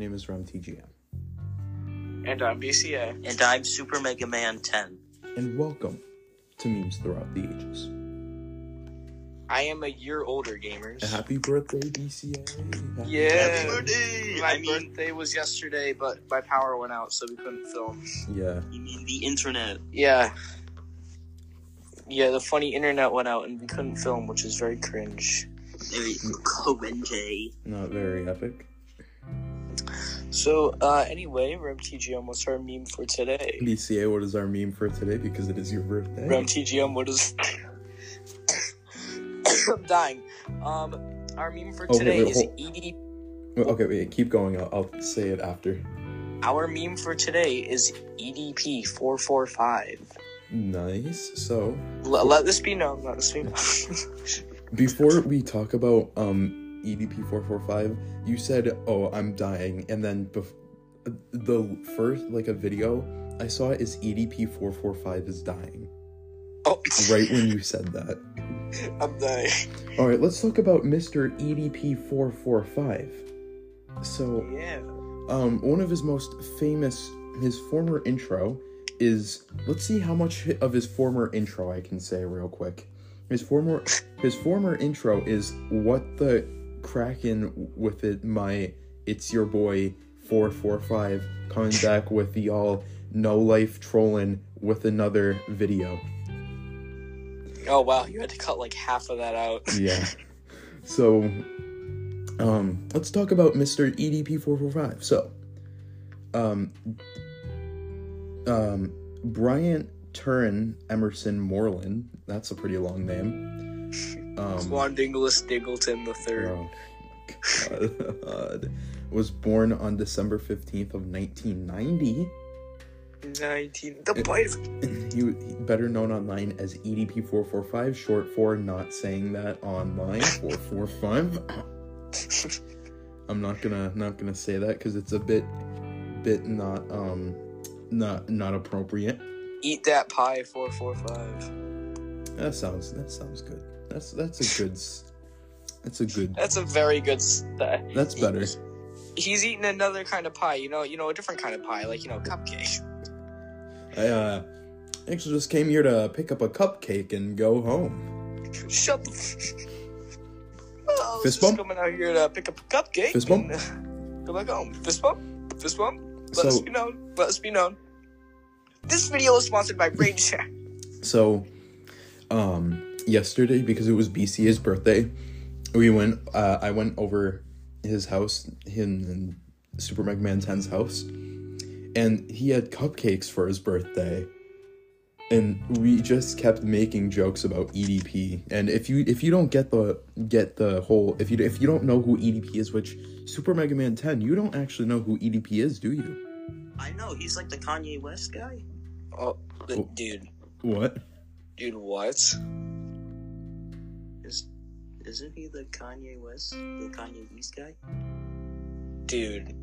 name is Rum TGM, And I'm BCA. And I'm Super Mega Man 10. and welcome to Memes Throughout the Ages. I am a year older, gamers. Happy birthday, BCA! Happy Yeah. Happy birthday! My I mean, birthday was yesterday, but my power went out, so we couldn't film. Yeah, you mean the internet. Yeah. Yeah, the funny internet went out and we couldn't film, which is very cringe. Very cringy. not very epic. So, uh, anyway, RemTGM, what's our meme for today? BCA, what is our meme for today? Because it is your birthday. RemTGM, what is. I'm dying. Um, our meme for Okay, today wait, is hold- ED. Okay, wait, keep going. I'll, I'll say it after. Our meme for today is E EDP four four five. Nice. So, Let, let this be known. Let this be known. before we talk about um EDP four four five, you said, "Oh, I'm dying," and then bef- the first like a video I saw is EDP four four five is dying. oh, Right when you said that. I'm dying. All right, let's talk about Mr. EDP four four five. So, Yeah. um, one of his most famous, his former intro is. Let's see how much of his former intro I can say real quick. His former, his former intro is what the kraken with it. My, it's your boy four four five coming back with y'all no life trolling with another video. Oh wow, you had to cut like half of that out. yeah. So, um, let's talk about Mr. EDP four four five. So, um, um, Bryant Turin Emerson Moreland. That's a pretty long name. Um, Swan Dingles Diggleton the third. oh, God, was born on December fifteenth of nineteen ninety. Nineteen. The bite. He, he better known online as EDP four four five, short for not saying that online four four five. I'm not gonna not gonna say that because it's a bit bit not um not not appropriate. Eat that pie. Four four five. That sounds that sounds good. That's that's a good that's a good That's a very good. St- that's better. He's eating another kind of pie. You know. You know a different kind of pie, like you know cupcake. I uh actually just came here to pick up a cupcake and go home. Shut the. F- oh, Fist just bump? coming out here to pick up a cupcake. Fist bump? and, uh, Go back home. Fist bump. Fist bump. Let So- us be known. Let us be known. This video is sponsored by Brain Shack. So, um, yesterday because it was BC's birthday, we went. Uh, I went over his house, him and Super Mega Man 10's house, and he had cupcakes for his birthday. And we just kept making jokes about EDP. And if you if you don't get the get the whole if you if you don't know who EDP is, which Super Mega Man 10, you don't actually know who EDP is, do you? I know, he's like the Kanye West guy. Oh, the- Oh. dude, What? dude, what? Is, isn't he the Kanye West, the Kanye East guy? Dude.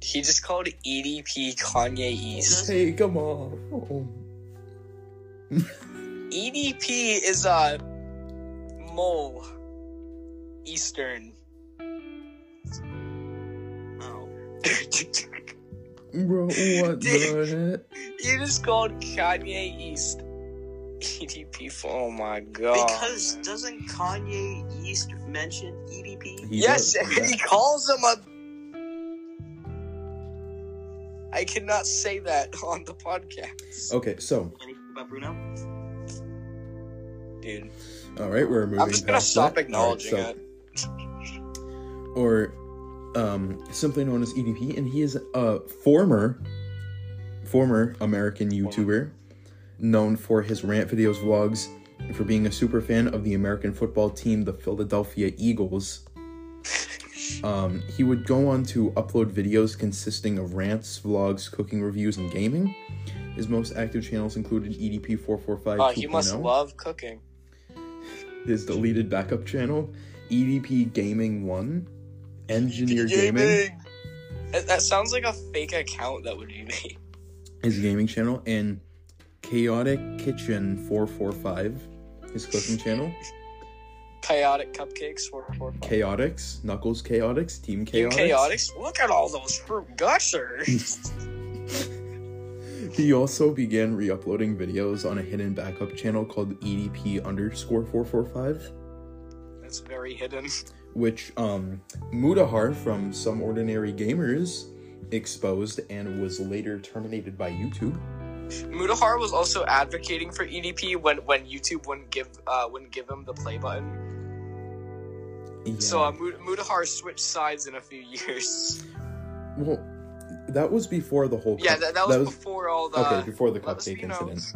He just called EDP Kanye East. Hey, come on. EDP is a mole Eastern. Oh. Bro, what the heck? you just called Kanye East EDP. For, oh my god. Because doesn't Kanye East mention E EDP? He yes, does, he calls him a. I cannot say that on the podcast, Okay, so Anything about Bruno? dude. all right, we're moving. I'm just gonna past stop that. acknowledging All right, it. Or, um, simply known as EDP, and he is a former, former American YouTuber, known for his rant videos, vlogs, and for being a super fan of the American football team, the Philadelphia Eagles. Um, he would go on to upload videos consisting of rants, vlogs, cooking reviews, and gaming. His most active channels included E EDP445 Oh, he must love cooking. his deleted backup channel, EDP Gaming 1, Engineer Gaming, That, that sounds like a fake account that would be made. his gaming channel, and Chaotic Kitchen 445, his cooking channel. Chaotic cupcakes. Four, four, five. Chaotix, Knuckles Chaotix, Team Team Chaotix. Chaotix. Look at all those fruit gushers. He also began re-uploading videos on a hidden backup channel called EDP underscore four four five, That's very hidden. which um Mutahar from Some Ordinary Gamers exposed and was later terminated by YouTube. Mutahar was also advocating for EDP when, when YouTube wouldn't give uh, wouldn't give him the play button. Yeah. So uh, Mutahar switched sides in a few years. well, that was before the whole. Yeah, cup- that, that was before all the. okay before the cupcake incident.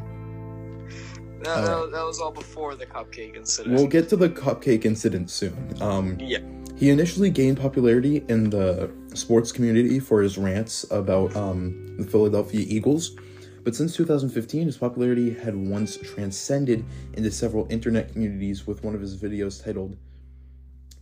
That, that, that was all before the cupcake incident. We'll get to the cupcake incident soon. Um, yeah. He initially gained popularity in the sports community for his rants about um, the Philadelphia Eagles, but since 2015, his popularity had once transcended into several internet communities with one of his videos titled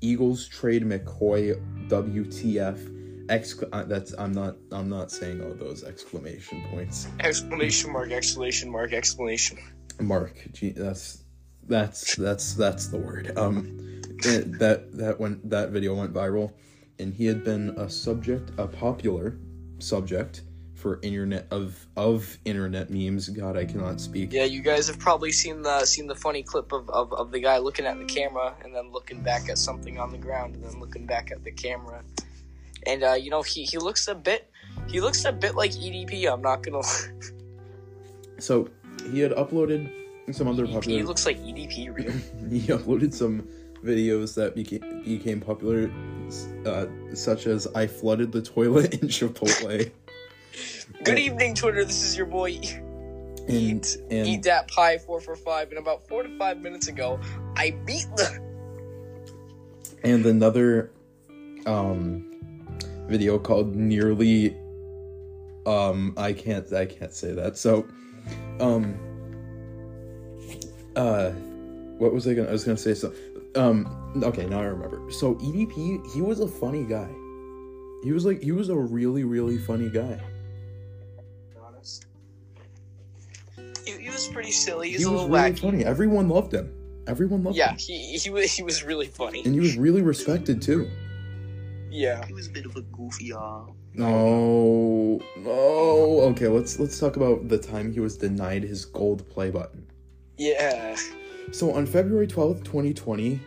"Eagles Trade McCoy WTF." Exc- uh, that's I'm not I'm not saying all those exclamation points. Exclamation mark! Exclamation mark! Exclamation. Mark, gee, that's that's that's that's the word. Um, it- that that went that video went viral, and he had been a subject, a popular subject for internet of of internet memes. God, I cannot speak. Yeah, you guys have probably seen the seen the funny clip of, of, of the guy looking at the camera and then looking back at something on the ground and then looking back at the camera. And uh, you know, he, he looks a bit he looks a bit like EDP, I'm not gonna lie. So he had uploaded some other popular. He looks like EDP real. he uploaded some videos that became became popular, uh, such as I flooded the toilet in Chipotle. Good evening, Twitter, this is your boy And, Eat and Eat that pie four for five. and about four to five minutes ago I beat the and another um video called nearly um i can't i can't say that. So um uh what was i gonna i was gonna say so um okay now i remember. So edp he was a funny guy. He was like he was a really really funny guy pretty silly, he's he a was little really wacky. funny everyone loved him everyone loved Yeah, him Yeah, he, he was he was really funny. and he was really respected too Yeah. He was a bit of a goofy, y'all. No, no. Okay, let's let's talk about the time he was denied his gold play button. Yeah. So on February twelfth, twenty twenty,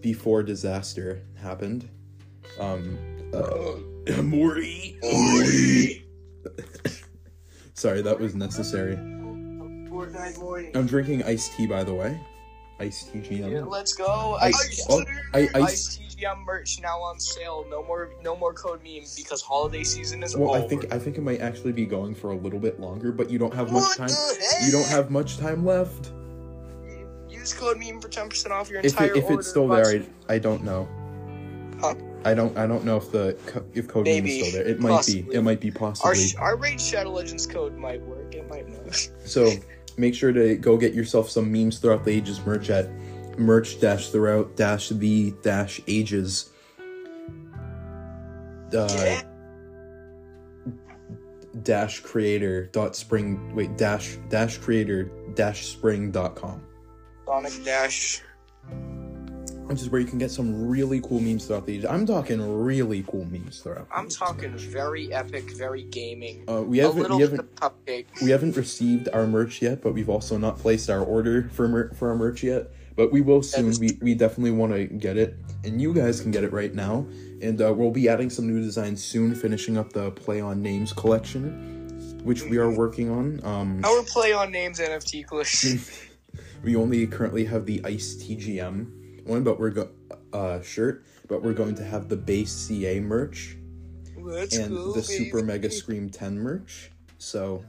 before disaster happened, um, uh, Morty, Morty. Sorry, that was necessary. Fortnite morning. I'm drinking iced tea, by the way. Iced tea GM. Yeah, let's go. I- Ice, oh, I- I- Ice TGM merch now on sale. No more no more code meme because holiday season is Well, over. I think I think it might actually be going for a little bit longer, but you don't have much What time. the? You don't have much time left. Use code meme for ten percent off your if entire it, if order. it's still there, I, I don't know. Huh? I don't I don't know if the if code name is still there. It might Possibly. be. It might be Our possibly. sh- our Raid Shadow Legends code might work. It might not. so make sure to go get yourself some memes throughout the ages merch at merch dash throughout dash the dash ages. Uh, yeah. dash creator dot spring wait dash dash creator dash spring dot com. Sonic Dash. Which is where you can get some really cool memes throughout the. I'm talking really cool memes throughout. the I'm talking very epic, very gaming. Uh, we a haven't little we haven't cupcake. we haven't received our merch yet, but we've also not placed our order for mer- for our merch yet. But we will soon. is We we definitely want to get it, and you guys can get it right now. And uh, we'll be adding some new designs soon, finishing up the Play on Names collection, which we are working on. Um, Our play on names NFT collection. we only currently have the Ice TGM one, but we're go uh shirt, but we're going to have the base CA merch Let's and go, the Super. Mega Scream 10 merch. So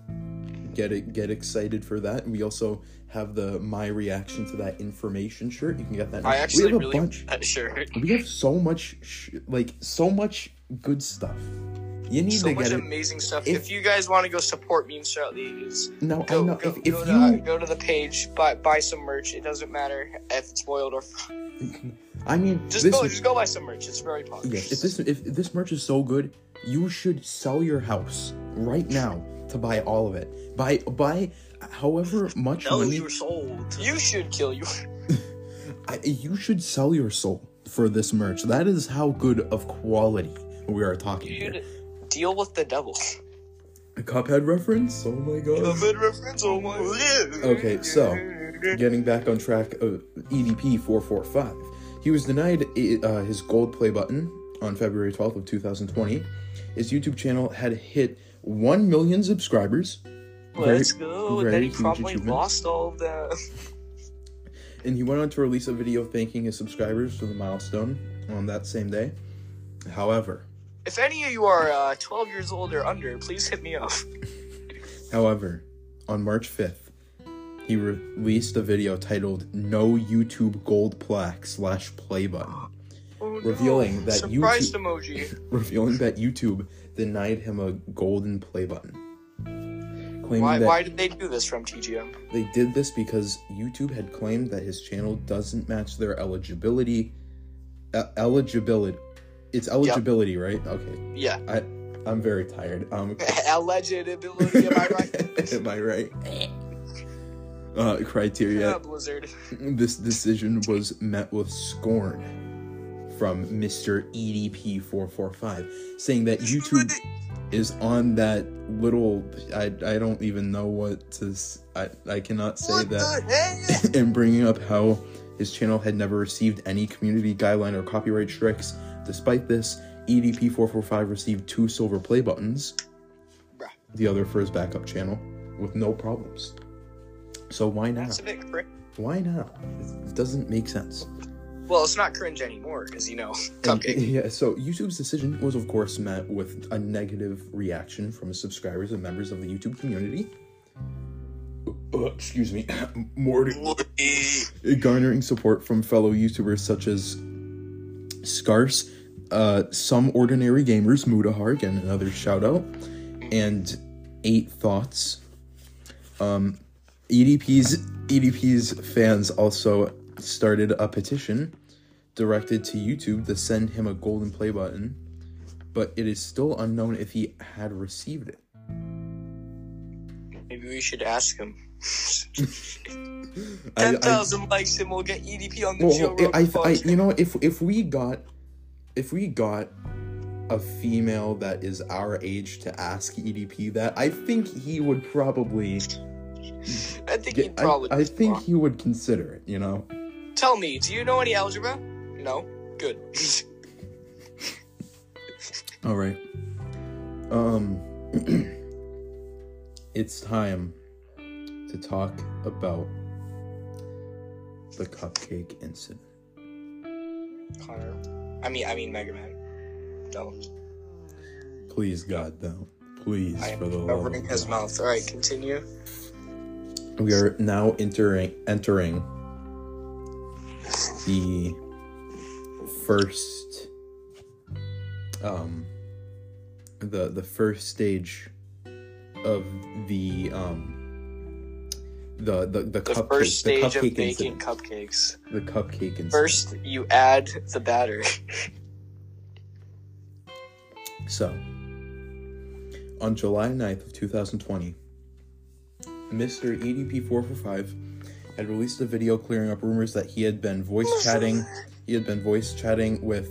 get it get excited for that. And we also have the my reaction to that information shirt. You can get that. now. I actually we have a really bunch. that shirt. We have so much sh- like so much good stuff. You need So to much get it. amazing stuff. If- If, you guys want to go support memes throughout the ages, No, go, I know. go, if if go, you, to, go to the page, buy buy some merch. It doesn't matter if it's spoiled or I mean, just this go is- just go buy some merch. It's very popular. Yes, if this if this merch is so good, you should sell your house right now to buy all of it. Buy buy however much Sell money. your soul. To you should kill you. I, you should sell your soul for this merch. That is how good of quality we are talking here. Deal with the devil. A Cuphead reference? Oh my god. reference, oh my Okay, so getting back on track of EDP 445. He was denied uh, his gold play button on February 12th of 2020. His YouTube channel had hit 1 million subscribers. Let's go. very Then he probably lost all of them. And he went on to release a video thanking his subscribers for the milestone on that same day. However, If any of you are uh, 12 years old or under, please hit me up. However, on March 5th, he released a video titled No YouTube Gold Plaque slash Play Button, Oh, Revealing that Surprise YouTube- emoji. revealing that YouTube denied him a golden play button. Claiming Why, that why did they do this from TGM? they did this because YouTube had claimed that his channel doesn't match their eligibility. Uh, eligibility. It's eligibility, right? Okay. Yeah. I, I'm very tired. Um, Alleged ability, am I right? Am I right? Uh, criteria. Yeah, Blizzard. This decision was met with scorn from Mr. E EDP445, saying that YouTube is on that little. I, I don't even know what to. I, I cannot say What that. and bringing up how his channel had never received any community guideline or copyright strikes. Despite this, E EDP445 received two silver play buttons, the other for his backup channel, with no problems. So why not? That's a bit cringe. Why not? It doesn't make sense. Well, it's not cringe anymore, because, you know, And- cupcake. yeah, so YouTube's decision was, of course, met with a negative reaction from subscribers and members of the YouTube community. Uh, excuse me, Morty. Garnering support from fellow YouTubers such as Scarce, uh, Some Ordinary Gamers, Mutahar, again, another shout out, and Eight Thoughts. Um, EDP's EDP's fans also started a petition directed to YouTube to send him a golden play button, but it is still unknown if he had received it. Maybe we should ask him. I- 10,000 likes and we'll get EDP on the well, Joe well, I, I, you know, if if we got, if we got a female that is our age to ask EDP that, I think he would probably. I think he'd probably. I, I think he would consider it. You know. Tell me, do you know any algebra? No? Good. All right. Um, it's time to talk about the cupcake incident. Connor. I mean, I mean Mega Man. Don't. Please, God, don't. Please, I for the love covering his mouth. Alright, continue. We are now entering entering the first um the the first stage of the um the the the, The cupcake first the stage of cupcake baking incident. cupcakes. the cupcake incident. First, you add the batter. So, on July 9th of 2020, Mr. EDP445 had released a video clearing up rumors that he had been voice chatting, he had been voice chatting with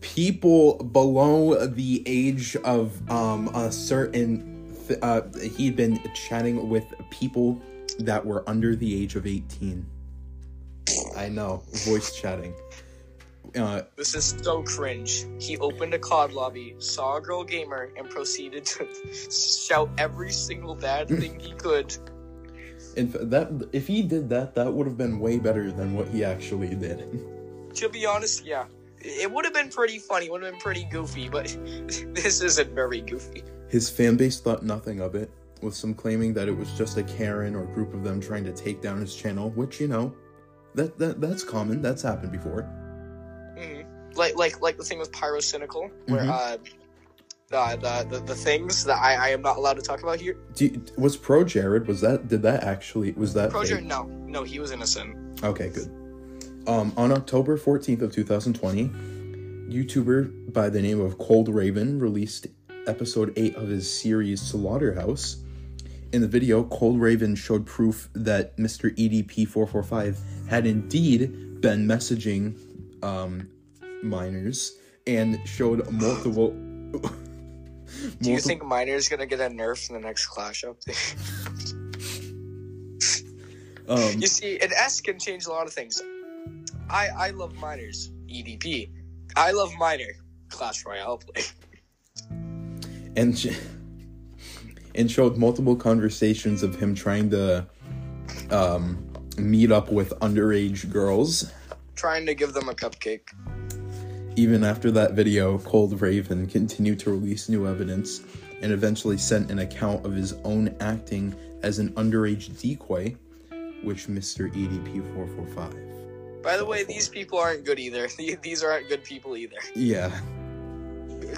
people below the age of um a certain th- uh he'd been chatting with people that were under the age of 18. I know, voice chatting. Uh This is so cringe. He opened a COD lobby, saw a girl gamer, and proceeded to shout every single bad thing he could. In fa- that if he did that, that would have been way better than what he actually did. To be honest, yeah. It would have been pretty funny, would have been pretty goofy, but this isn't very goofy. His fan base thought nothing of it, with some claiming that it was just a Karen or group of them trying to take down his channel, which you know, that that that's common. That's happened before. Like like like the thing with Pyrocynical, where Mhm. uh, the, the the things that I, I am not allowed to talk about here. You- was Pro Jared? Was that did that actually was that? Pro fake? no, no, he was innocent. Okay, good. Um, on October 14th of 2020, YouTuber by the name of Cold Raven released episode 8 of his series Slaughterhouse. In the video, Cold Raven showed proof that Mr. EDP445 had indeed been messaging um, minors and showed multiple. Do you think Miner's gonna get a nerf in the next Clash update? Um, you see, an S can change a lot of things. I I love Miners EDP. I love Miner Clash Royale play. and sh- and showed multiple conversations of him trying to um, meet up with underage girls. Trying to give them a cupcake. Even after that video, Cold Raven continued to release new evidence and eventually sent an account of his own acting as an underage decoy, which Mr. E EDP445. By the way, these people aren't good either. These aren't good people either. Yeah.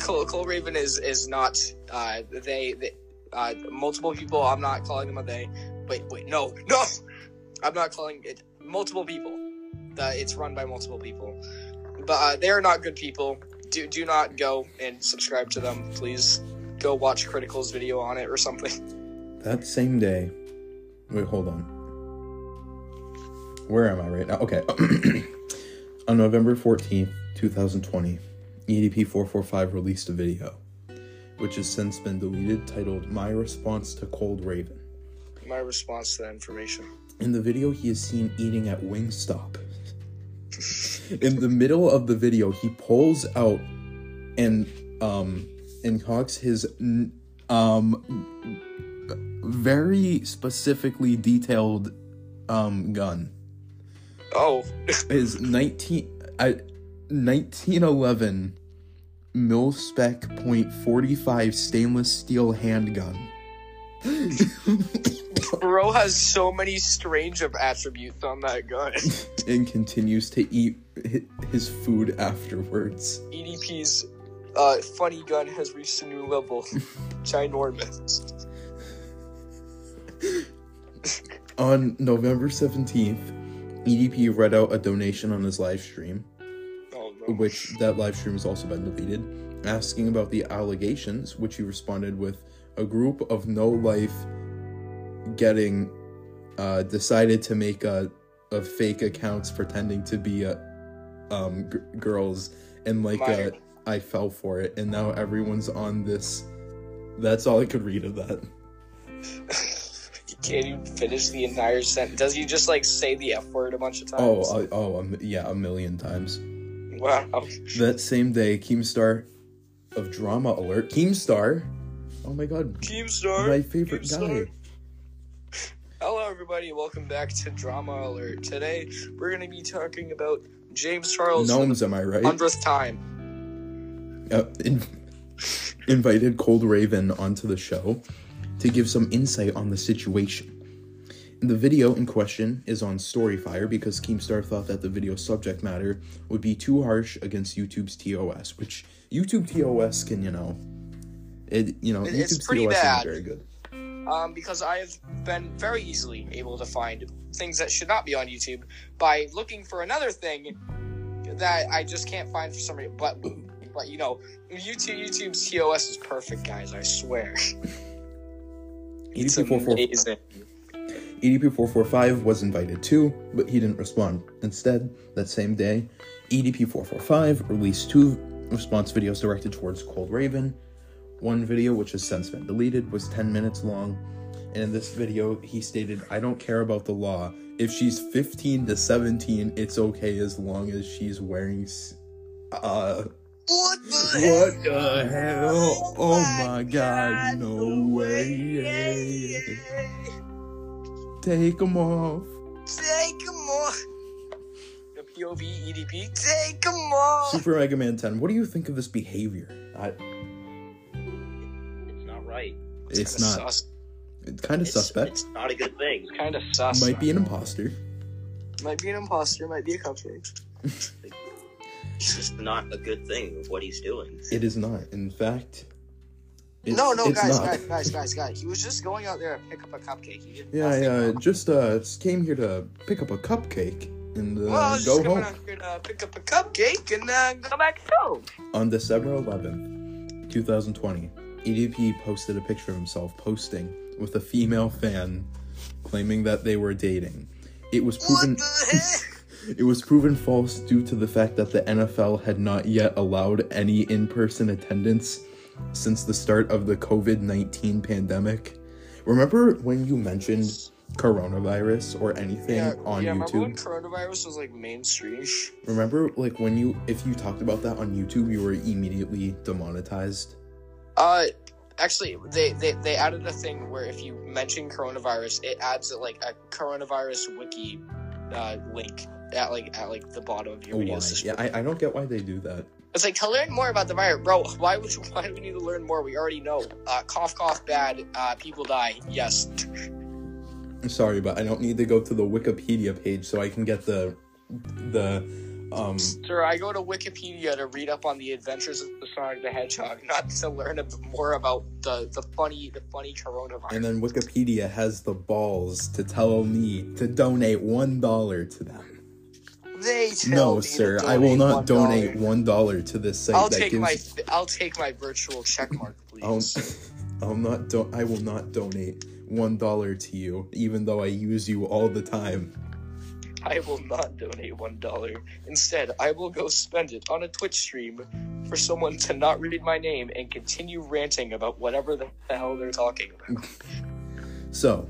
Cole, Cole Raven is is not. Uh, they, they uh, multiple people. I'm not calling them a they. Wait, wait, no, no. I'm not calling it multiple people. Uh, it's run by multiple people, but uh, they are not good people. Do do not go and subscribe to them, please. Go watch Critical's video on it or something. That same day. Wait, hold on. Where am I right now? Okay. on November 14th, 2020, EDP445 released a video, which has since been deleted, titled My Response to Cold Raven. My response to that information. In the video, he is seen eating at Wingstop. In the middle of the video, he pulls out and um and cocks his um very specifically detailed um gun. Oh, His 19 I 1911 mil spec .45 stainless steel handgun. Bro has so many strange of attributes on that gun. and continues to eat his food afterwards. EDP's uh, funny gun has reached a new level. Ginormous. On November 17th, EDP read out a donation on his live stream, Oh no. which that live stream has also been deleted, asking about the allegations, which he responded with a group of no life getting uh, decided to make a, a fake accounts pretending to be a, um, g- girls and like uh, Minor. I fell for it and now everyone's on this that's all I could read of that. he can't even finish the entire sentence. Does he just like say the F word a bunch of times? Oh, uh, oh, um, yeah, a million times. wow. That same day, Keemstar of Drama Alert, Keemstar, oh my god, Keemstar. my favorite Keemstar. guy. Hello, everybody. Welcome back to Drama Alert. Today, we're going to be talking about James Charles Gnomes, am I right? hundredth time. Uh, in- invited Cold Raven onto the show to give some insight on the situation. The video in question is on Storyfire because Keemstar thought that the video subject matter would be too harsh against YouTube's TOS, which YouTube TOS can, you know, it you know It- it's YouTube's pretty TOS bad. isn't very good. um, because I have been very easily able to find things that should not be on YouTube by looking for another thing that I just can't find for some reason. But, but you know, YouTube YouTube's TOS is perfect, guys. I swear. It's EDP445 amazing. EDP445 was invited too, but he didn't respond. Instead, that same day, E EDP445 released two response videos directed towards Cold Raven. One video, which has since been deleted, was 10 minutes long, and in this video, he stated, I don't care about the law. If she's 15 to 17, it's okay as long as she's wearing. Uh. What the What the hell? Oh my god, no way. Take them off. Take him off. The POV EDP. Take him off. Super Mega Man 10, what do you think of this behavior? I, It's not right. it's kinda not. Sus. It's kind of suspect. It's not a good thing. It's Kind of sus. Might be an imposter. Might be an imposter. Might be a cupcake. It's just not a good thing of what he's doing. It is not. In fact, it's, no, no, it's guys, not. guys, guys, guys, guys. He was just going out there to pick up a cupcake. He did Yeah, I uh, wrong. just uh, came here to pick up a cupcake and uh, Well, I was go just coming home. out here to pick up a cupcake and uh, go back home. On December 11th, 2020, EDP posted a picture of himself posting with a female fan claiming that they were dating. It was proven it was proven false due to the fact that the NFL had not yet allowed any in-person attendance since the start of the COVID-19 pandemic. Remember when you mentioned coronavirus or anything yeah, on yeah, remember when YouTube? coronavirus was like mainstream? Remember like when you if you talked about that on YouTube, you were immediately demonetized? Uh, actually, they, they they added a thing where if you mention coronavirus, it adds like a coronavirus wiki uh, link at like at like the bottom of your Oh, video. Yeah, I, I don't get why they do that. It's like to learn more about the virus, bro. Why would you? Why do we need to learn more? We already know. Uh, cough, cough, bad. Uh, people die. Yes. I'm sorry, but I don't need to go to the Wikipedia page so I can get the the um Sir, I go to Wikipedia to read up on the adventures of the Sonic the Hedgehog, not to learn a bit more about the the funny the funny coronavirus. and then Wikipedia has the balls to tell me to donate one dollar to them. they tell No, sir, I will not $1. donate one dollar to this site I'll take gives. my I'll take my virtual check mark, I'll, please. I'll not do- I will not donate one dollar to you, even though I use you all the time. I will not donate one dollar. Instead, I will go spend it on a Twitch stream for someone to not read my name and continue ranting about whatever the hell they're talking about. So,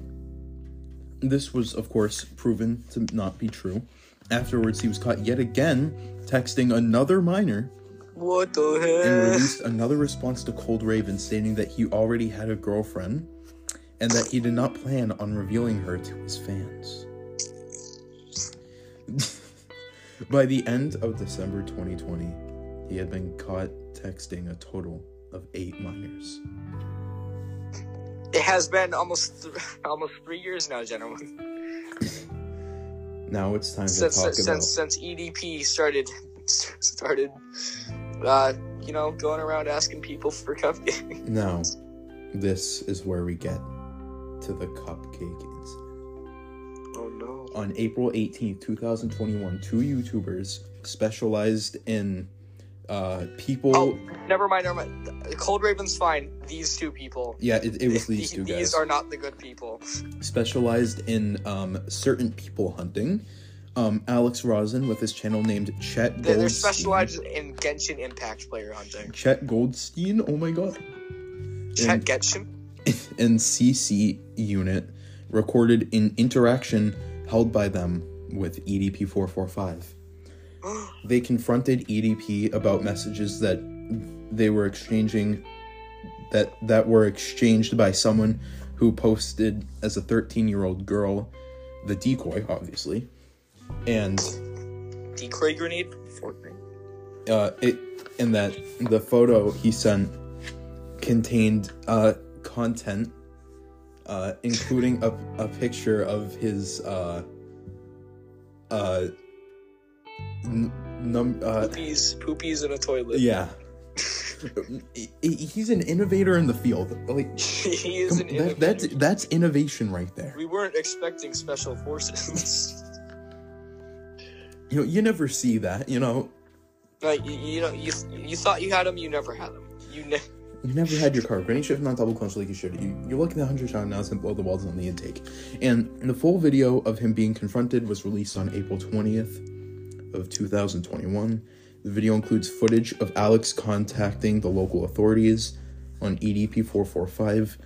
this was, of course, proven to not be true. Afterwards, he was caught yet again texting another minor What the and released another response to Cold Raven stating that he already had a girlfriend and that he did not plan on revealing her to his fans. By the end of December 2020, he had been caught texting a total of eight minors. It has been almost th- almost three years now, gentlemen, Now it's time to talk since about. since EDP started started, uh, you know, going around asking people for cupcakes. Now, this is where we get to the cupcake incident. Oh no! On April 18th, 2021, two YouTubers specialized in uh, people. Oh, never mind, never mind. Cold Raven's fine. These two people. Yeah, it, it was these two guys. These are not the good people. specialized in um, certain people hunting. Um, Alex Rosen with his channel named Chet They're, Goldstein. they're specialized in Genshin Impact player hunting. Chet Goldstein, oh my god. Chet And- Genshin? and CC unit recorded in interaction held by them with EDP 445. They confronted EDP about messages that they were exchanging that that were exchanged by someone who posted as a 13-year-old girl the decoy obviously and Decoy grenade? Fortnite. uh, it and that the photo he sent contained uh, content, uh, including a, a picture of his uh, uh, n- num- uh, Poopies, poopies in a toilet. yeah. He's an innovator in the field. Like he is come- an that, that's that's innovation right there. We weren't expecting special forces. You know, you never see that. You know, like you, you know, you you thought you had them, you never had them. You ne- You never had your car. Granny shift not double clutch like you should. You, you're looking at 100 shot now and blow the walls on the intake. And the full video of him being confronted was released on April 20th of 2021. The video includes footage of Alex contacting the local authorities on EDP 445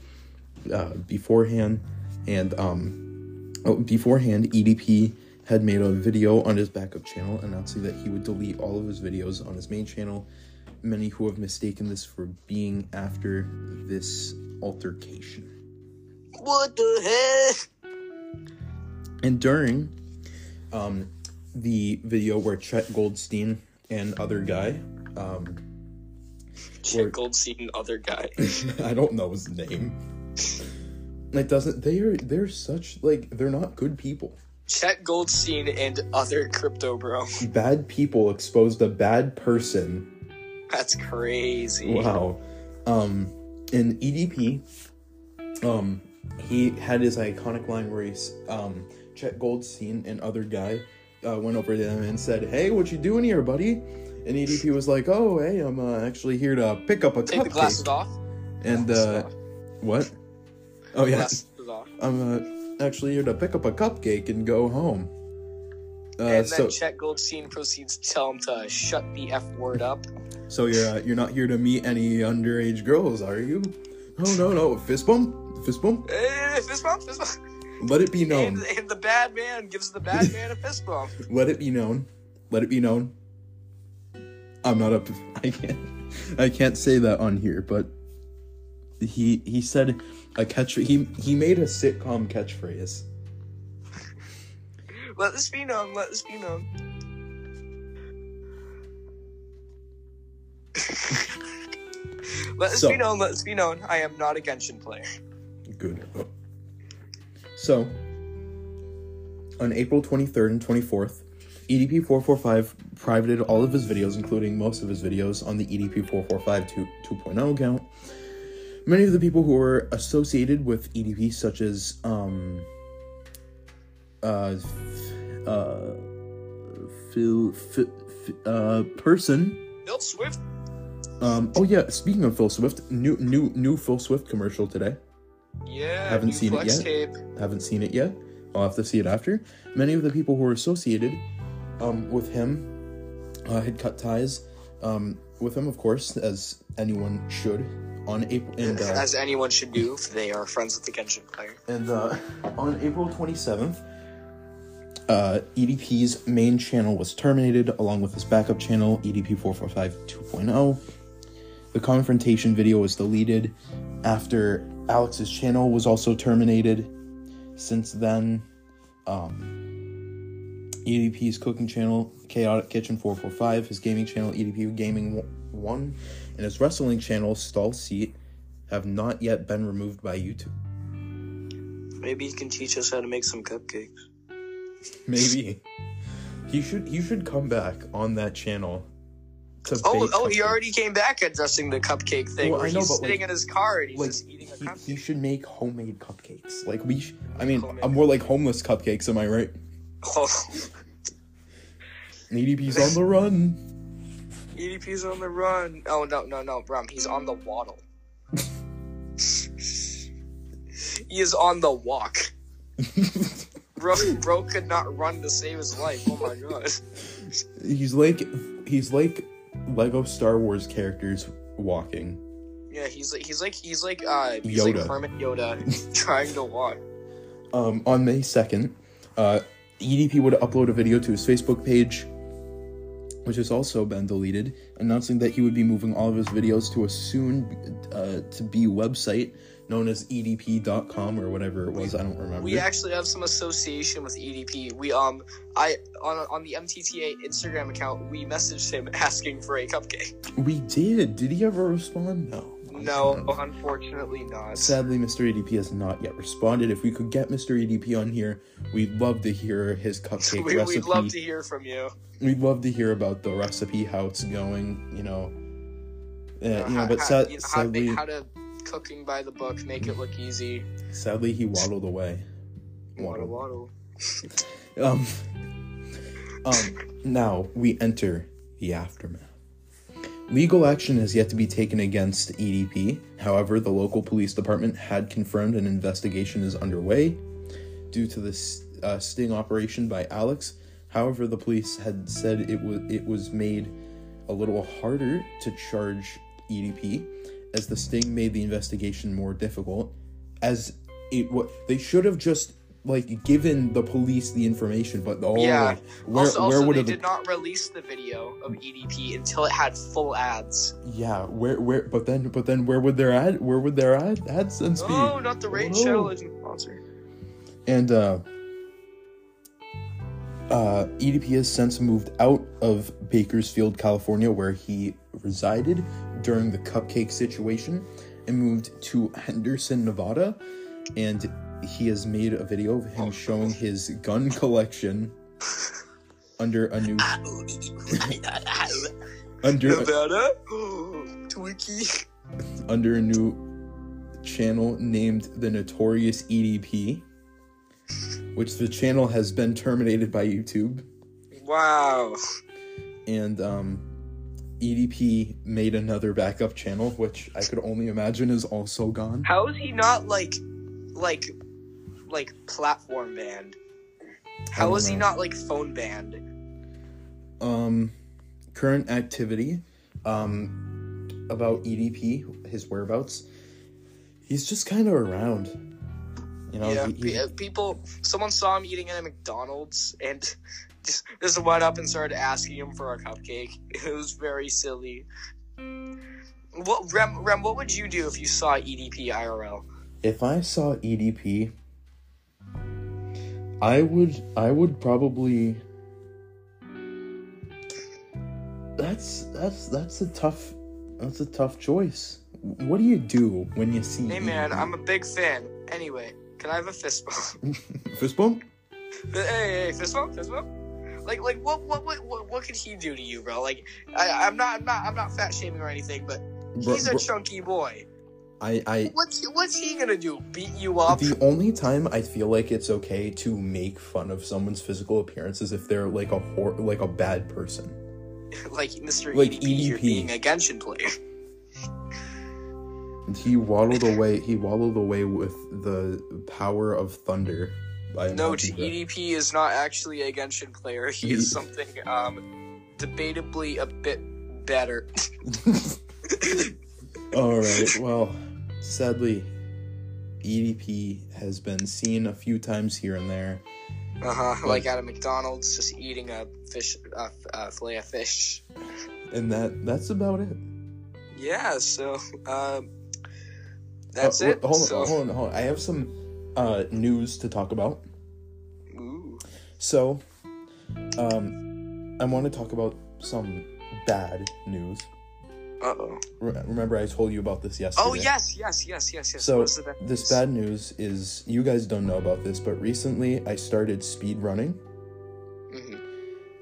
uh, beforehand. And um, oh, beforehand, EDP had made a video on his backup channel announcing that he would delete all of his videos on his main channel many who have mistaken this for being after this altercation. what the heck? And during um, the video where Chet Goldstein and other guy, um, Chet Or- Goldstein, other guy. I don't know his name. It doesn't. They are. They're such like they're not good people. Chet Goldstein and other crypto bro. Bad people exposed a bad person That's crazy. Wow. Um, in EDP, um, he had his iconic line where he's um, Chet Goldstein and other guy uh, went over to him and said, "Hey, what you doing here, buddy?" And EDP was like, "Oh, hey, I'm uh, actually here to pick up a Take the glasses cupcake." off. And uh, off. what? Oh yeah. I'm uh, actually here to pick up a cupcake and go home. Uh, and then so, Chet Goldstein proceeds to tell him to shut the f word up. so you're uh, you're not here to meet any underage girls, are you? No, no, no. Fist bump, fist bump. Eh, fist bump, fist bump. Let it be known. And, and the bad man gives the bad man a fist bump. Let it be known. Let it be known. I'm not up. I can't. I can't say that on here, but he he said a catch. He he made a sitcom catchphrase. Let this be known. Let this be known. let this So- be known. Let this be known. I am not a Genshin player. Good. So, on April 23rd and 24th, E EDP445 privated all of his videos, including most of his videos, on the E EDP445 2, 2.0 account. Many of the people who were associated with EDP, such as um, uh, uh, Phil, Phil, uh, person. Bill Swift. Um, oh yeah, speaking of Phil Swift, new new new Phil Swift commercial today. Yeah. Haven't seen it yet. Tape. haven't seen it yet. I'll have to see it after. Many of the people who were associated um, with him uh, had cut ties um, with him, of course, as anyone should. On April and uh, As anyone should do if they are friends with the Genshin player. and uh, on April twenty seventh, uh, EDP's main channel was terminated, along with his backup channel, EDP four four five two oh. The confrontation video was deleted after Alex's channel was also terminated. Since then, um, EDP's cooking channel, Chaotic Kitchen 445, his gaming channel, EDP Gaming 1, and his wrestling channel, Stall Seat, have not yet been removed by YouTube. Maybe he can teach us how to make some cupcakes. Maybe. He should he should come back on that channel to Oh, oh, he already came back addressing the cupcake thing Well, where I know, he's but, sitting like- in his car and he's like just eating a he, cupcake. he should make homemade cupcakes. Like we sh- I mean, Homemade. I'm more like homeless cupcakes, am I right? Oh, EDP's on the run. EDP's on the run. Oh no, no, no, Brum, he's on the waddle. he is on the walk. Bro, bro could not run to save his life. Oh my god. he's like he's like Lego Star Wars characters walking. Yeah, he's like he's like he's like uh he's like Yoda. Hermit Yoda trying to walk. Um, on May 2nd, uh, EDP would upload a video to his Facebook page, which has also been deleted, announcing that he would be moving all of his videos to a soon uh, to be website known as edp.com or whatever it was. I don't remember. We actually have some association with EDP. We um I on on the MTTA Instagram account we messaged him asking for a cupcake. We did. Did he ever respond? No. No, Unfortunately. not. Sadly, Mr. EDP has not yet responded. If we could get Mr. EDP on here, we'd love to hear his cupcake we, recipe. we'd love to hear from you. We'd love to hear about the recipe, how it's going, you know. Yeah, you know, how, but sad, how, sadly, how to cooking by the book, make it look easy. sadly, he waddled away. Waddle waddle. Um, um, now we enter the aftermath. Legal action has yet to be taken against EDP. However, the local police department had confirmed an investigation is underway due to this uh, sting operation by Alex. However, the police had said it was it was made a little harder to charge EDP as the sting made the investigation more difficult. As it wa they should have just like given the police the information, but oh, Yeah. where also, where also would they did not release the video of EDP until it had full ads. yeah where where but then but then where would their ad where would their ad AdSense be? No, not the Raid Oh. Shadow Legend sponsor. And uh uh EDP has since moved out of Bakersfield, California, where he resided during the cupcake situation, and moved to Henderson, Nevada. And he has made a video of him showing his gun collection under a new under Nevada? Twiki. under a new channel named the Notorious EDP, which the channel has been terminated by YouTube. Wow. And um, EDP made another backup channel, which I could only imagine is also gone. How is he not like like like platform banned? How is don't he not like phone banned? Um, current activity, um, about EDP, his whereabouts. He's just kind of around. You know, yeah, he- he- uh, people. Someone saw him eating at a McDonald's and just just went up and started asking him for a cupcake. It was very silly. What Rem Rem? What would you do if you saw EDP IRL? if I saw EDP, I would I would probably That's that's that's a tough that's a tough choice. What do you do when you see Hey man, EDP? I'm a big fan. Anyway, can I have a fist bump? fist bump? hey, hey, fist bump, fist bump. Like, like, what, what, what, what, what could he do to you, bro? Like, I, I'm not, I'm not, I'm not fat shaming or anything, but Bro- he's a bro- chunky boy. I I What's, what's he gonna do? Beat you up? The only time I feel like it's okay to make fun of someone's physical appearance is if they're like a hor- like a bad person. like Mr. Like EDP, you're being a Genshin player. And he waddled away. He waddled away with the power of thunder. By Note: EDP is not actually a Genshin player. He is something um, debatably a bit better. All right. Well, sadly, EDP has been seen a few times here and there. Uh huh. Like at a McDonald's, just eating a fish, uh, uh, fillet of fish. and that that's about it. Yeah. So, um, that's Uh, it. Hold on, so, hold on, hold on. I have some uh, news to talk about. Ooh. So, um, I want to talk about some bad news. Uh oh. Re- remember, I told you about this yesterday. Oh yes, yes, yes, yes, yes. So bad this bad news is you guys don't know about this, but recently I started speed running. Mhm.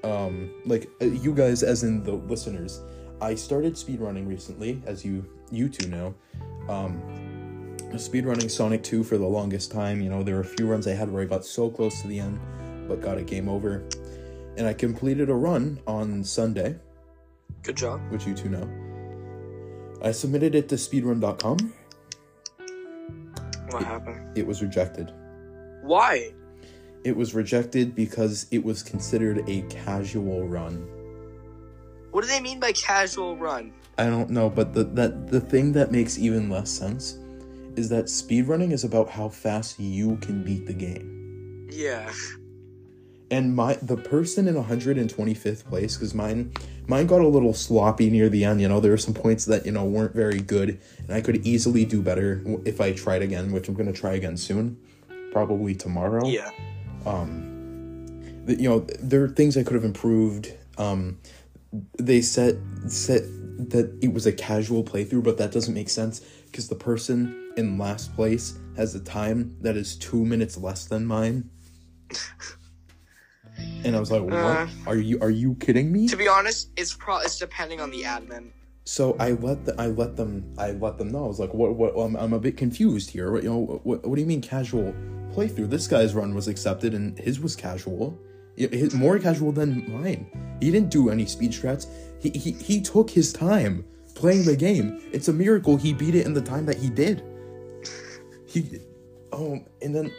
Um, like uh, you guys, as in the listeners, I started speed running recently, as you you two know. Um, speed running Sonic Two for the longest time. You know, there were a few runs I had where I got so close to the end, but got a game over, and I completed a run on Sunday, Good job. which you two know. I submitted it to speedrun.com. What happened? It was rejected. Why? It was rejected because it was considered a casual run. What do they mean by casual run? I don't know, but the that the thing that makes even less sense is that speedrunning is about how fast you can beat the game. Yeah. And my the person in 125th place cuz mine mine got a little sloppy near the end, you know, there were some points that, you know, weren't very good and I could easily do better if I tried again, which I'm going to try again soon, probably tomorrow. Yeah. um you know there are things i could have improved um they said said that it was a casual playthrough but that doesn't make sense because the person in last place has a time that is two minutes less than mine. And i was like what? Uh. are you are you kidding me? To be honest, it's pro. It's depending on the admin. so i let the, i let them i let them know. I was like what what i'm, I'm a bit confused here. What, you know what, what do you mean casual playthrough? This guy's run was accepted and his was casual. His, more casual than mine. He didn't do any speed strats. He, he he took his time playing the game. It's a miracle he beat it in the time that he did he oh and then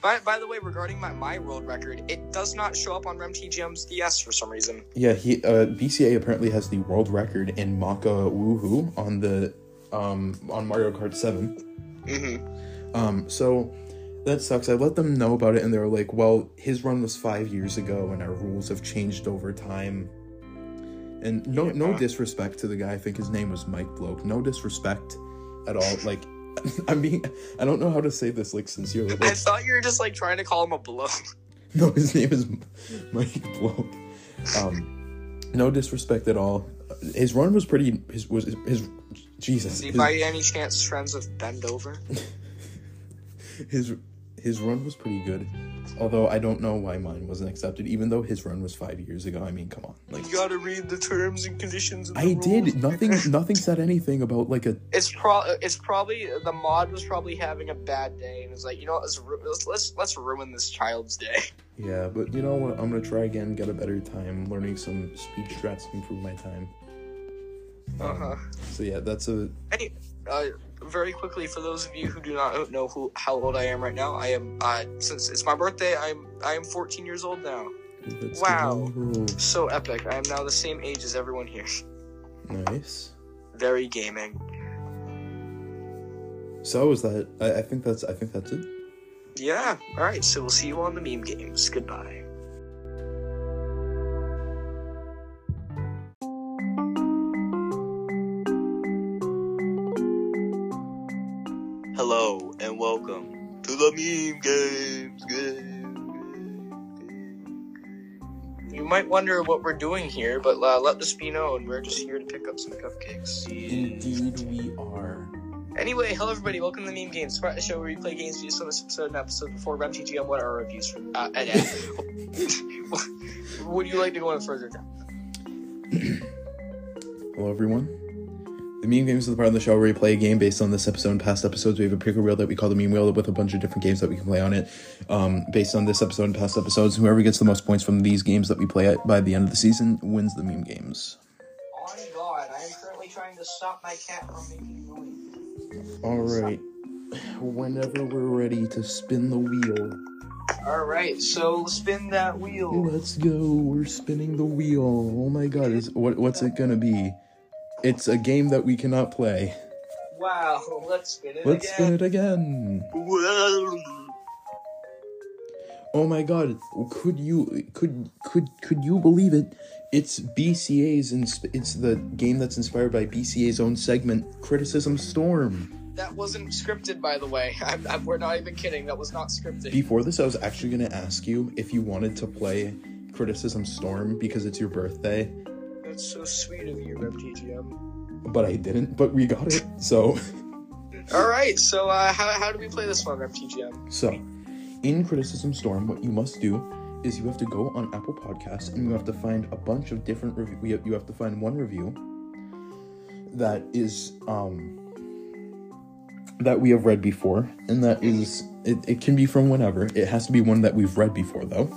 By, by the way, regarding my, my world record, it does not show up on RemTGM's DS for some reason. Yeah, he uh BCA apparently has the world record in Maka Wuhu on the um on Mario Kart 7. Mm-hmm. Um so that sucks. I let them know about it and they were like, "Well, his run was 5 years ago and our rules have changed over time." And no no disrespect to the guy. I think his name was Mike Bloke. No disrespect at all. Like I mean, I don't know how to say this like sincerely. I thought you were just like trying to call him a blow. no, his name is Mike Bloke. Um, no disrespect at all. His run was pretty. His was his. his Jesus. Is he His, by any chance friends with Bendover? his his run was pretty good. Although I don't know why mine wasn't accepted, even though his run was five years ago. I mean, come on. Like You gotta read the terms and conditions. I did. Nothing. Nothing said anything about like a. It's pro. It's probably the mod was probably having a bad day and was like, you know, let's ru- let's let's, let's ruin this child's day. Yeah, but you know what? I'm gonna try again. Get a better time. Learning some speech strats to improve my time. Um, Uh huh. So yeah, that's a. Any, uh, very quickly for those of you who do not know who how old I am right now, I am uh, since it's my birthday. I'm I am 14 years old now. Let's Wow. So epic! I am now the same age as everyone here. Nice. Very gaming. So is that? I, I think that's. I think that's it. Yeah. All right. So we'll see you on the meme games. Goodbye. Welcome to the meme games. You might wonder what we're doing here, but uh, let this be known. We're just here to pick up some cupcakes. Indeed, we are. Anyway, hello everybody. Welcome to the Meme Games, part of the show where we play games just on this episode and episode before RemTGM. What are our reviews for? Uh, and, and- would you like to go on further? John? Hello, everyone. The Meme Games is the part of the show where we play a game based on this episode and past episodes. We have a picker wheel that we call the Meme Wheel with a bunch of different games that we can play on it. Um, based on this episode and past episodes, whoever gets the most points from these games that we play at by the end of the season wins the Meme Games. On God, I am currently trying to stop my cat from making noise. All right. Whenever we're ready to spin the wheel, All right, so spin that wheel. let's go. We're spinning the wheel. Oh my God! Is what? What's it gonna be? It's a game that we cannot play. Wow, let's spin it again. Let's again. spin it again. Oh my god, could you could could could you believe it? It's BCA's and it's the game that's inspired by BCA's own segment Criticism Storm. That wasn't scripted, by the way. I'm, I'm, we're not even kidding. That was not scripted. Before this I was actually going to ask you if you wanted to play Criticism Storm because it's your birthday, That's so sweet of you, RemTGM. but I didn't, but we got it. So All right, so uh, how, how do we play this one, RemTGM? So, in Criticism Storm, what you must do is you have to go on Apple Podcasts and you have to find a bunch of different review. We have, you have to find one review that is um that we have read before, and that is it. It can be from whenever. It has to be one that we've read before, though.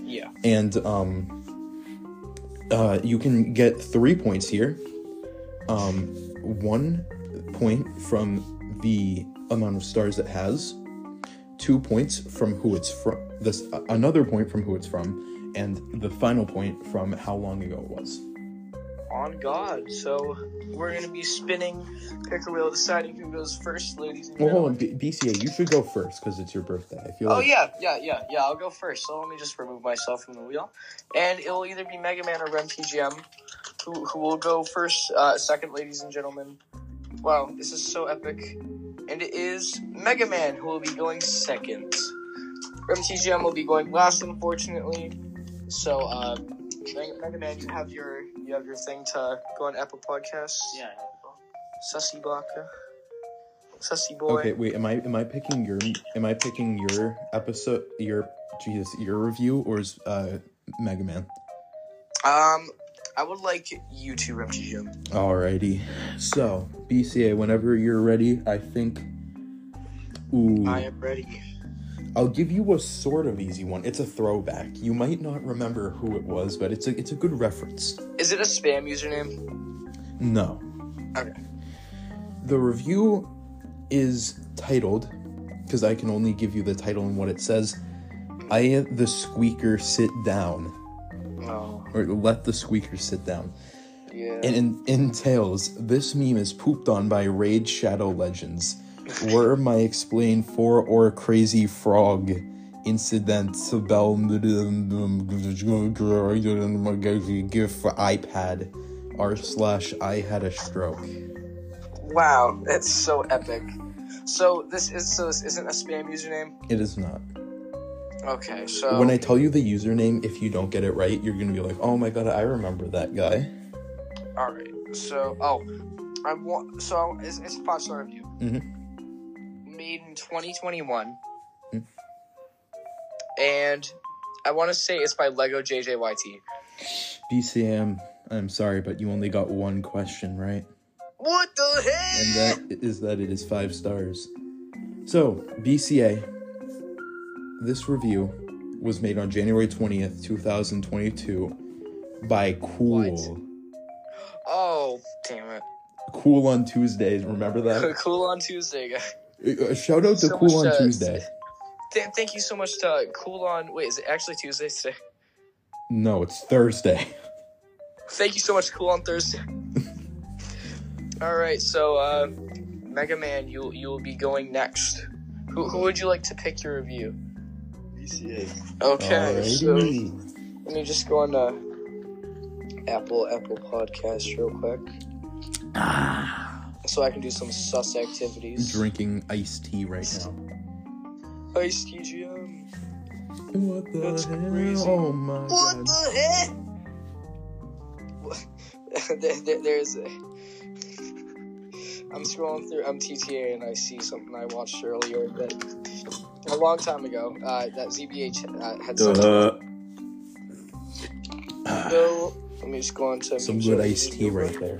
Yeah. And um, uh, you can get three points here. Um, one point from the amount of stars it has, two points from who it's from. This another point from who it's from, and the final point from how long ago it was. On God. So we're going to be spinning pick a wheel, deciding who goes first, ladies and Well, hold gentlemen. on, B- BCA, you should go first because it's your birthday. I feel Oh like yeah, yeah, yeah, yeah. I'll go first. So let me just remove myself from the wheel, and it will either be Mega Man or Rem RemTGM, who who will go first, uh, second, ladies and gentlemen. Wow, this is so epic, and it is Mega Man who will be going second. RemTGM will be going last, unfortunately. So, uh, Mega, Mega Man, you have your you have your thing to go on Apple Podcasts. Yeah. Sussy Baka. Sussy boy. Okay, wait. Am I am I picking your am I picking your episode your Jesus your review or is uh Mega Man? Um, I would like you to RemTGM. Alrighty. So BCA, whenever you're ready, I think. Ooh, I am ready. I'll give you a sort of easy one. It's a throwback. You might not remember who it was, but it's a it's a good reference. Is it a spam username? No. Okay. The review is titled, because I can only give you the title and what it says. I the squeaker sit down, Oh, or let the squeaker sit down. yeah. and in, entails this meme is pooped on by Raid Shadow Legends. Were my explain for or crazy frog incident bell gift for iPad r slash I had a stroke. wow, that's so epic. So this is so this isn't a spam username. It is not. Okay, so When I tell you the username, if you don't get it right, you're gonna be like, "Oh my god, I remember that guy." all right, so oh, I want so it's, it's a five star review. Mhm. Made in 2021, Mm. and I want to say it's by Lego JJYT. BCM, I'm sorry, but you only got one question right. What the heck? and that is that it is five stars. So, BCA, this review was made on January 20th, 2022 by Cool. Oh, damn it. Cool on Tuesdays. Remember that? cool on Tuesday, guys. Uh, Shout out to So Cool on uh, Tuesday. Th- thank you so much to Cool on. Wait, is it actually Tuesday today? No, it's Thursday. Thank you so much, Cool on Thursday. All right, so uh, Mega Man, you you will be going next. Who, who would you like to pick your review? BCA. Okay, so let me just go on uh, Apple Apple Podcast real quick, so I can do some sus activities. Drinking iced tea right now. Ice TGM. What the That's hell? crazy. Oh my god. What the heck? there, there, there's a. I'm scrolling through MTTA and I see something I watched earlier that a long time ago uh, that ZBH uh, had something. Uh, So let me just go on to some good iced tea right there.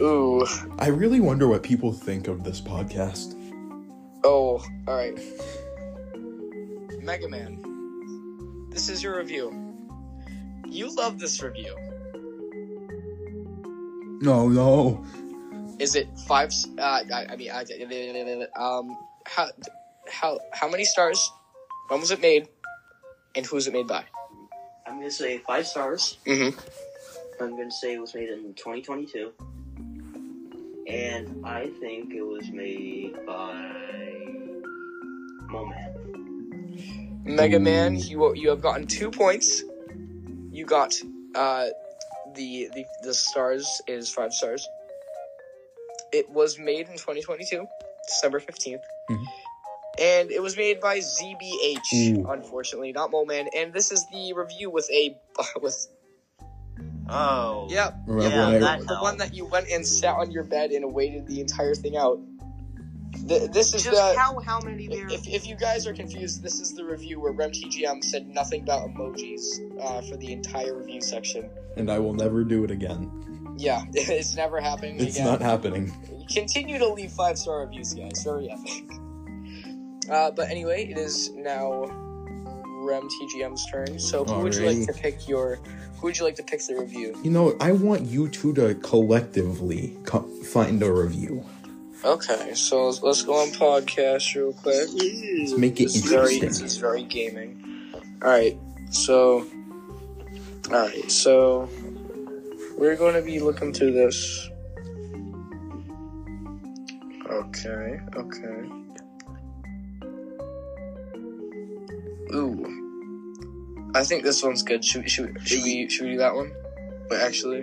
Ooh, I really wonder what people think of this podcast. oh, all right. Mega Man, this is your review. You love this review. No, no. Is it five? Uh, I, I mean, I, um, how, how, how many stars? When was it made? And who was it made by? I'm gonna say five stars. Mm-hmm. I'm gonna say it was made in 2022, and I think it was made by Moman. Mega Man, you you have gotten two points. You got uh, the the the stars is five stars. It was made in 2022, December 15th. Mhm. And it was made by ZBH, Ooh. unfortunately, not Moman. And this is the review with a with Oh. yep, Remember yeah, I, that the one that you went and sat on your bed and waited the entire thing out. Th- this is Just the how how many there? if, if you guys are confused, this is the review where RemTGM said nothing about emojis uh, for the entire review section. and I will never do it again. Yeah, it's never happening It's again. not happening. Continue to leave five star reviews, guys. Very epic. Uh, but anyway, it is now RemTGM's turn. So who would you like to pick your? Who would you like to pick the review? You know, I want you two to collectively co- find a review. Okay, so let's, let's go on podcast real quick. Let's make it This is very, interesting. this is very gaming. All right, so, all right, so we're going to be looking through this. Okay, okay. Ooh, I think this one's good. Should, should, should we should we do that one? But actually,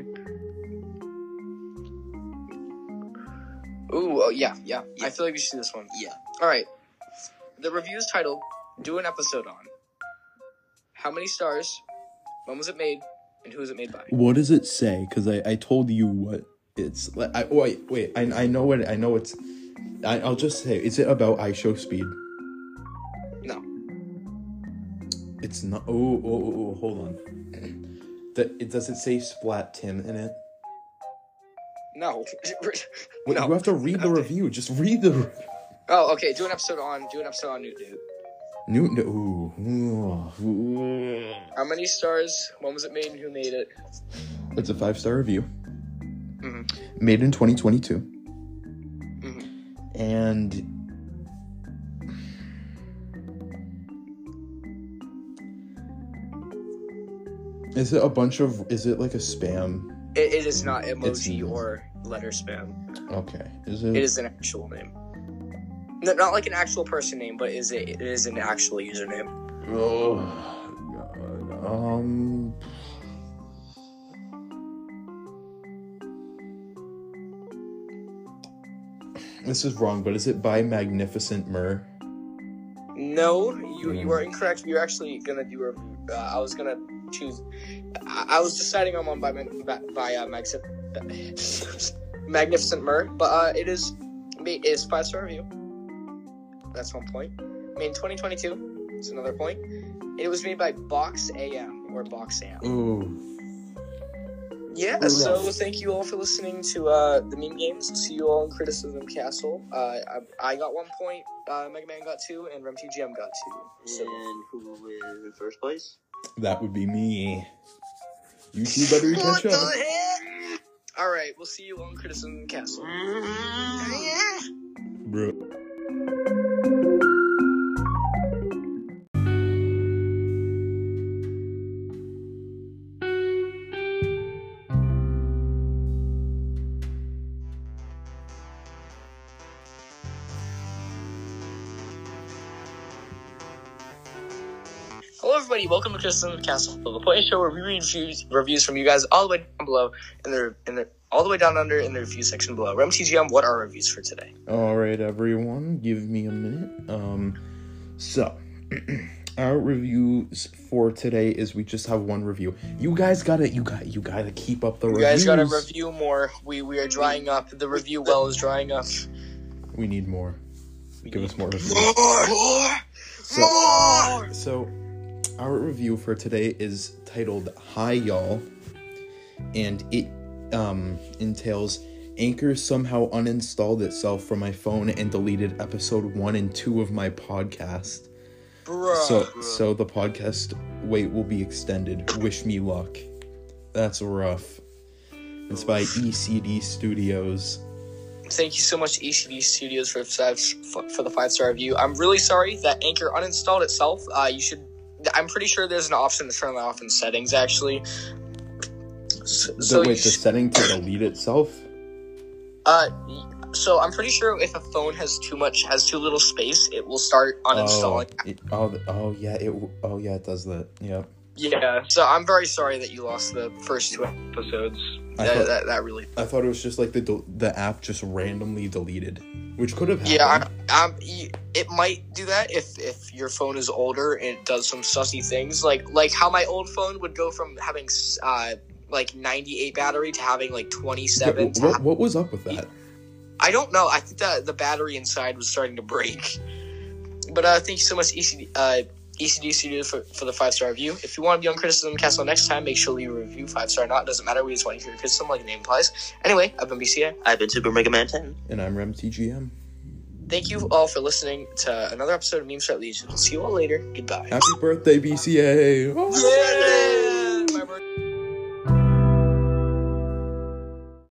ooh, oh, yeah, yeah, I feel like we should do this one. Yeah. All right. The review is titled "Do an episode on." How many stars? When was it made? And who was it made by? What does it say? Because I, I told you what it's like. I, wait, wait. I, I know what I know. It's. I, I'll just say. Is it about IShowSpeed? It's not. Oh, oh, oh, oh hold on. That it does it say Splat Tim in it? No. Wait, no. You have to read the review. Just read the. Oh, okay. Do an episode on. Do an episode on Newt Dude. Newton. Ooh, ooh, ooh. How many stars? When was it made? And who made it? It's a five star review. Mhm. Made in 2022. Mhm. And. Is it a bunch of. Is it like a spam? It, it is not emoji It's- or letter spam. Okay. Is it? It is an actual name. No, not like an actual person name, but is it? It is an actual username. Oh, God. Um. This is wrong, but is it by Magnificent Mur? No, you you are incorrect. You're actually gonna do a. Uh, I was gonna choose. I, I was deciding on one by Mag- by, by uh, Magnificent Magnificent Mur, but uh, it is it is five star review. That's one point. Made in 2022. It's another point. It was made by Box AM or Box AM. Ooh. Yeah, Ooh, so yes. thank you all for listening to uh, the meme games. See you all in Criticism Castle. Uh, I, I got one point, uh, Mega Man got two, and RemTGM got two. So And who is in first place? That would be me. You two better catch up. All right, we'll see you on Criticism Castle. Mm-hmm. Bro. Everybody. Welcome to Criticism Castle, the point show where we read reviews, reviews from you guys all the way down below in the in the all the way down under in the review section below. RemTGM, what are our reviews for today? All right, everyone, give me a minute. Um, so our reviews for today is we just have one review. You guys gotta, you got, you gotta keep up the reviews. You reviews. guys got to review more. We we are drying up. The review well is drying up. We need more. Give us more reviews. More! So, More! so our review for today is titled "Hi Y'all," and it um entails. Anchor somehow uninstalled itself from my phone and deleted episode one and two of my podcast. Bruh. So, so the podcast wait will be extended. Wish me luck. That's rough. It's by ECD Studios. Thank you so much, ECD Studios, for five, for the five star review. I'm really sorry that Anchor uninstalled itself. Uh, you should. I'm pretty sure there's an option to turn that off in settings. Actually. So, The, so wait, the sh- setting to delete itself? uh, so I'm pretty sure if a phone has too much, has too little space, it will start uninstalling. Oh, it, oh, oh yeah, it. Oh yeah, it does that. Yeah. Yeah. So I'm very sorry that you lost the first two episodes. I That, thought- that, that really. I thought it was just like the del- the app just randomly deleted, which could have happened. Yeah, I, um, y- it might do that if if your phone is older and it does some sussy things, like like how my old phone would go from having uh like 98 battery to having like 27. Yeah, what, what was up with that? I don't know. I think that the battery inside was starting to break. But uh, thank you so much, ECD, uh, ECD Studios, for, for the five star review. If you want to be on Criticism Castle next time, make sure you review, five star or not. Doesn't matter. We just want to hear your criticism, like the name implies. Anyway, I've been BCA. I've been Super Mega Man 10. And I'm RemTGM. Thank you all for listening to another episode of Meme Start Legion. See you all later. Goodbye. Happy birthday, BCA! Oh. Yay!